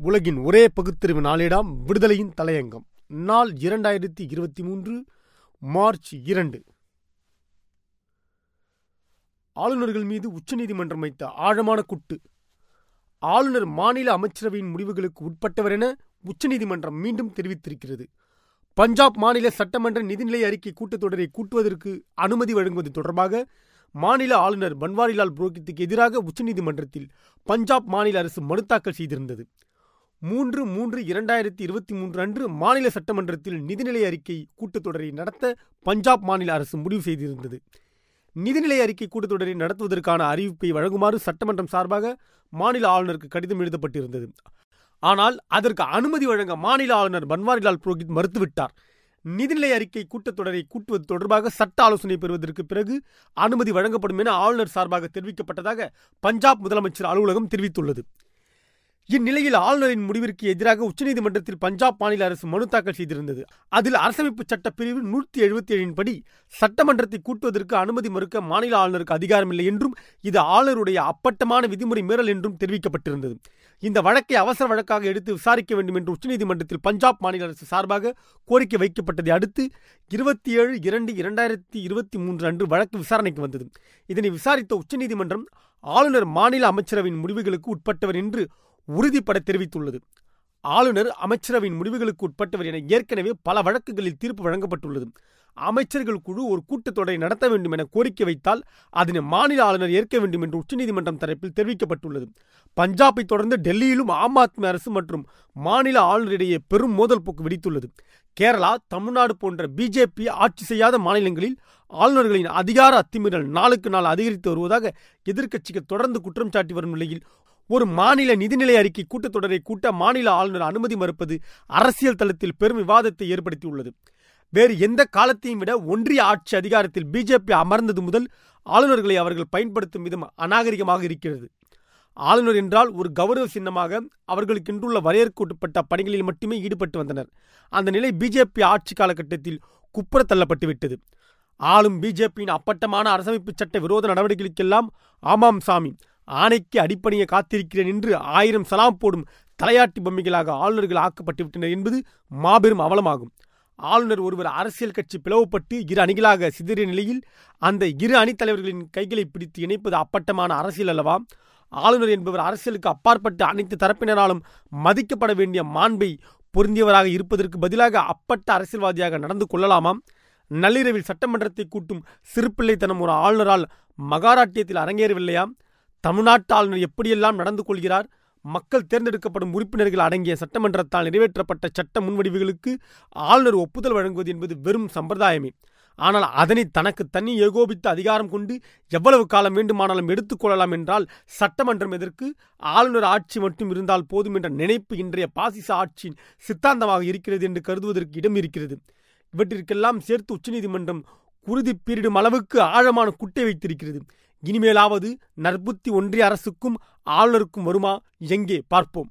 உலகின் ஒரே பகுத்தறிவு நாளேடாம் விடுதலையின் தலையங்கம். நாள் இரண்டாயிரத்தி இருபத்தி மூன்று மார்ச் இரண்டு. ஆளுநர்கள் மீது உச்சநீதிமன்றம் வைத்த ஆழமான குட்டு. ஆளுநர் மாநில அமைச்சரவையின் முடிவுகளுக்கு உட்பட்டவர் என உச்சநீதிமன்றம் மீண்டும் தெரிவித்திருக்கிறது. பஞ்சாப் மாநில சட்டமன்ற நிதிநிலை அறிக்கை கூட்டத்தொடரை கூட்டுவதற்கு அனுமதி வழங்குவது தொடர்பாக மாநில ஆளுநர் பன்வாரிலால் புரோஹித்துக்கு எதிராக உச்சநீதிமன்றத்தில் பஞ்சாப் மாநில அரசு மனு தாக்கல் செய்திருந்தது. மூன்று மூன்று இரண்டாயிரத்தி இருபத்தி மூன்று அன்று மாநில சட்டமன்றத்தில் நிதிநிலை அறிக்கை கூட்டத்தொடரை நடத்த பஞ்சாப் மாநில அரசு முடிவு செய்திருந்தது. நிதிநிலை அறிக்கை கூட்டத்தொடரை நடத்துவதற்கான அறிவிப்பை வழங்குமாறு சட்டமன்றம் சார்பாக மாநில ஆளுநருக்கு கடிதம் எழுதப்பட்டிருந்தது. ஆனால் அதற்கு அனுமதி வழங்க மாநில ஆளுநர் பன்வாரிலால் புரோஹித் மறுத்துவிட்டார். நிதிநிலை அறிக்கை கூட்டத்தொடரை கூட்டுவது தொடர்பாக சட்ட ஆலோசனை பெறுவதற்கு பிறகு அனுமதி வழங்கப்படும் என ஆளுநர் சார்பாக தெரிவிக்கப்பட்டதாக பஞ்சாப் முதலமைச்சர் அலுவலகம் தெரிவித்துள்ளது. இந்நிலையில் ஆளுநரின் முடிவிற்கு எதிராக உச்சநீதிமன்றத்தில் பஞ்சாப் மாநில அரசு மனு தாக்கல் செய்திருந்தது. அதில் அரசமைப்பு சட்ட பிரிவு நூற்றி எழுபத்தி ஏழின் படி சட்டமன்றத்தை கூட்டுவதற்கு அனுமதி மறுக்க மாநில ஆளுநருக்கு அதிகாரமில்லை என்றும் இது ஆளுநருடைய அப்பட்டமான விதிமுறை மீறல் என்றும் தெரிவிக்கப்பட்டிருந்தது. இந்த வழக்கை அவசர வழக்காக எடுத்து விசாரிக்க வேண்டும் என்று உச்சநீதிமன்றத்தில் பஞ்சாப் மாநில அரசு சார்பாக கோரிக்கை வைக்கப்பட்டதை அடுத்து இருபத்தி ஏழு இரண்டு இரண்டாயிரத்தி இருபத்தி மூன்று அன்று வழக்கு விசாரணைக்கு வந்தது. இதனை விசாரித்த உச்சநீதிமன்றம் ஆளுநர் மாநில அமைச்சரவையின் முடிவுகளுக்கு உட்பட்டவர் என்று உறுதிப்பட தெரிவித்துள்ளது. ஆளுநர் அமைச்சரவையின் முடிவுகளுக்கு உட்பட்டவர் என ஏற்கனவே பல வழக்குகளில் தீர்ப்பு வழங்கப்பட்டுள்ளது. அமைச்சர்கள் குழு ஒரு கூட்டத்தொடரை நடத்த வேண்டும் என கோரிக்கை வைத்தால் அதனை மாநில ஆளுநர் ஏற்க வேண்டும் என்று உச்சநீதிமன்றம் தரப்பில் தெரிவிக்கப்பட்டுள்ளது. பஞ்சாபை தொடர்ந்து டெல்லியிலும் ஆம் ஆத்மி அரசு மற்றும் மாநில ஆளுநரிடையே பெரும் மோதல் போக்கு வெடித்துள்ளது. கேரளா தமிழ்நாடு போன்ற பிஜேபி ஆட்சி செய்யாத மாநிலங்களில் ஆளுநர்களின் அதிகார அத்துமீறல் நாளுக்கு நாள் அதிகரித்து வருவதாக எதிர்க்கட்சிகள் தொடர்ந்து குற்றம் சாட்டி வரும் நிலையில் ஒரு மாநில நிதிநிலை அறிக்கை கூட்டத்தொடரை கூட்ட மாநில ஆளுநர் அனுமதி மறுப்பது அரசியல் தளத்தில் பெரும் விவாதத்தை ஏற்படுத்தியுள்ளது. வேறு எந்த காலத்தையும் விட ஒன்றிய ஆட்சி அதிகாரத்தில் பிஜேபி அமர்ந்தது முதல் ஆளுநர்களை அவர்கள் பயன்படுத்தும் விதம் அநாகரிகமாக இருக்கிறது. ஆளுநர் என்றால் ஒரு கௌரவ சின்னமாக அவர்களுக்கென்றுள்ள வரையறுக்கப்பட்ட பணிகளில் மட்டுமே ஈடுபட்டு வந்தனர். அந்த நிலை பிஜேபி ஆட்சி காலகட்டத்தில் குப்புற தள்ளப்பட்டுவிட்டது ஆளும் பிஜேபியின் அப்பட்டமான அரசமைப்பு சட்ட விரோத நடவடிக்கைகளுக்கெல்லாம் ஆமாம் சாமி. ஆணைக்கு அடிப்பணிய காத்திருக்கிறேன் என்று ஆயிரம் சலாம் போடும் தலையாட்டி பொம்மைகளாக ஆளுநர்கள் ஆக்கப்பட்டுவிட்டனர் என்பது மாபெரும் அவலமாகும். ஆளுநர் ஒருவர் அரசியல் கட்சி பிளவுபட்டு இரு அணிகளாக சிதறிய நிலையில் அந்த இரு அணித்தலைவர்களின் கைகளை பிடித்து இணைப்பது அப்பட்டமான அரசியல் அல்லவா? ஆளுநர் என்பவர் அரசியலுக்கு அப்பாற்பட்டு அனைத்து தரப்பினராலும் மதிக்கப்பட வேண்டிய மாண்பை பொருந்தியவராக இருப்பதற்கு பதிலாக அப்பட்ட அரசியல்வாதியாக நடந்து கொள்ளலாமாம் நள்ளிரவில் சட்டமன்றத்தை கூட்டும் சிறுபிள்ளைத்தனம் ஒரு ஆளுநரால் மகாராட்டியத்தில் அரங்கேறவில்லையாம் தமிழ்நாட்டு ஆளுநர் எப்படியெல்லாம் நடந்து கொள்கிறார் மக்கள் தேர்ந்தெடுக்கப்படும் உறுப்பினர்கள் அடங்கிய சட்டமன்றத்தால் நிறைவேற்றப்பட்ட சட்ட முன்வடிவுகளுக்கு ஆளுநர் ஒப்புதல் வழங்குவது என்பது வெறும் சம்பிரதாயமே. ஆனால் அதனை தனக்கு தனி ஏகோபித்த அதிகாரம் கொண்டு எவ்வளவு காலம் வேண்டுமானாலும் எடுத்துக்கொள்ளலாம் என்றால் சட்டமன்றம் எதற்கு? ஆளுநர் ஆட்சி மட்டும் இருந்தால் போதும் என்ற நினைப்பு இன்றைய பாசிச ஆட்சியின் சித்தாந்தமாக இருக்கிறது என்று கருதுவதற்கு இடம் இருக்கிறது. இவற்றிற்கெல்லாம் சேர்த்து உச்சநீதிமன்றம் குருதி பீரிடும் அளவுக்கு ஆழமான குட்டை வைத்திருக்கிறது. இனிமேலாவது நற்புத்தி ஒன்றிய அரசுக்கும் ஆளுநருக்கும் வருமா? எங்கே பார்ப்போம்.